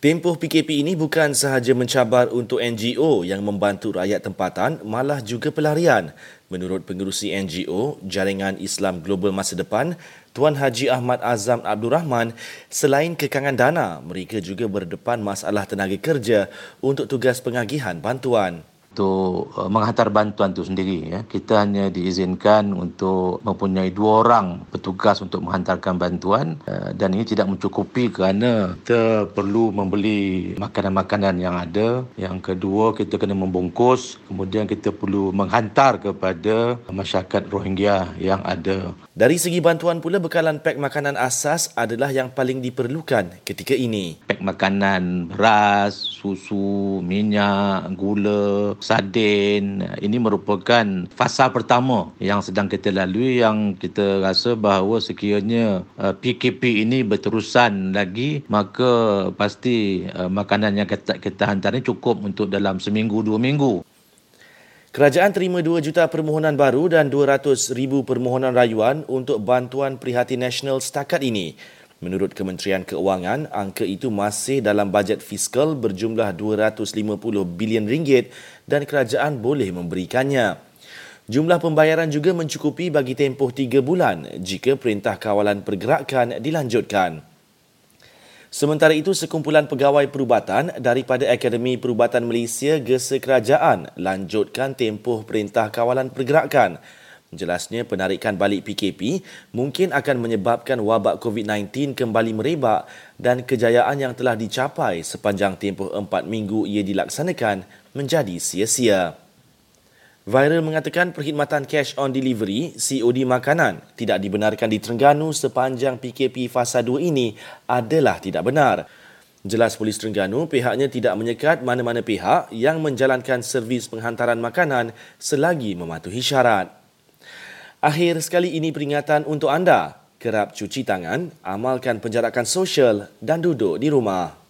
Tempoh PKP ini bukan sahaja mencabar untuk NGO yang membantu rakyat tempatan, malah juga pelarian. Menurut pengerusi NGO, Jaringan Islam Global Masa Depan, Tuan Haji Ahmad Azam Abdul Rahman, selain kekangan dana, mereka juga berdepan masalah tenaga kerja untuk tugas pengagihan bantuan untuk uh, menghantar bantuan itu sendiri ya. Kita hanya diizinkan untuk mempunyai dua orang petugas untuk menghantarkan bantuan uh, dan ini tidak mencukupi kerana kita perlu membeli makanan-makanan yang ada. Yang kedua kita kena membungkus. Kemudian kita perlu menghantar kepada masyarakat Rohingya yang ada. Dari segi bantuan pula bekalan pek makanan asas adalah yang paling diperlukan ketika ini. Pek makanan beras susu minyak gula Sardin. Ini merupakan fasa pertama yang sedang kita lalui yang kita rasa bahawa sekiranya PKP uh, ini berterusan lagi maka pasti uh, makanan yang kita, kita hantar ini cukup untuk dalam seminggu dua minggu. Kerajaan terima 2 juta permohonan baru dan 200 ribu permohonan rayuan untuk bantuan prihatin nasional setakat ini. Menurut Kementerian Keuangan, angka itu masih dalam bajet fiskal berjumlah 250 bilion ringgit dan kerajaan boleh memberikannya. Jumlah pembayaran juga mencukupi bagi tempoh 3 bulan jika Perintah Kawalan Pergerakan dilanjutkan. Sementara itu, sekumpulan pegawai perubatan daripada Akademi Perubatan Malaysia Gesa Kerajaan lanjutkan tempoh Perintah Kawalan Pergerakan Jelasnya penarikan balik PKP mungkin akan menyebabkan wabak COVID-19 kembali merebak dan kejayaan yang telah dicapai sepanjang tempoh empat minggu ia dilaksanakan menjadi sia-sia. Viral mengatakan perkhidmatan cash on delivery COD makanan tidak dibenarkan di Terengganu sepanjang PKP fasa 2 ini adalah tidak benar. Jelas polis Terengganu pihaknya tidak menyekat mana-mana pihak yang menjalankan servis penghantaran makanan selagi mematuhi syarat. Akhir sekali ini peringatan untuk anda. Kerap cuci tangan, amalkan penjarakan sosial dan duduk di rumah.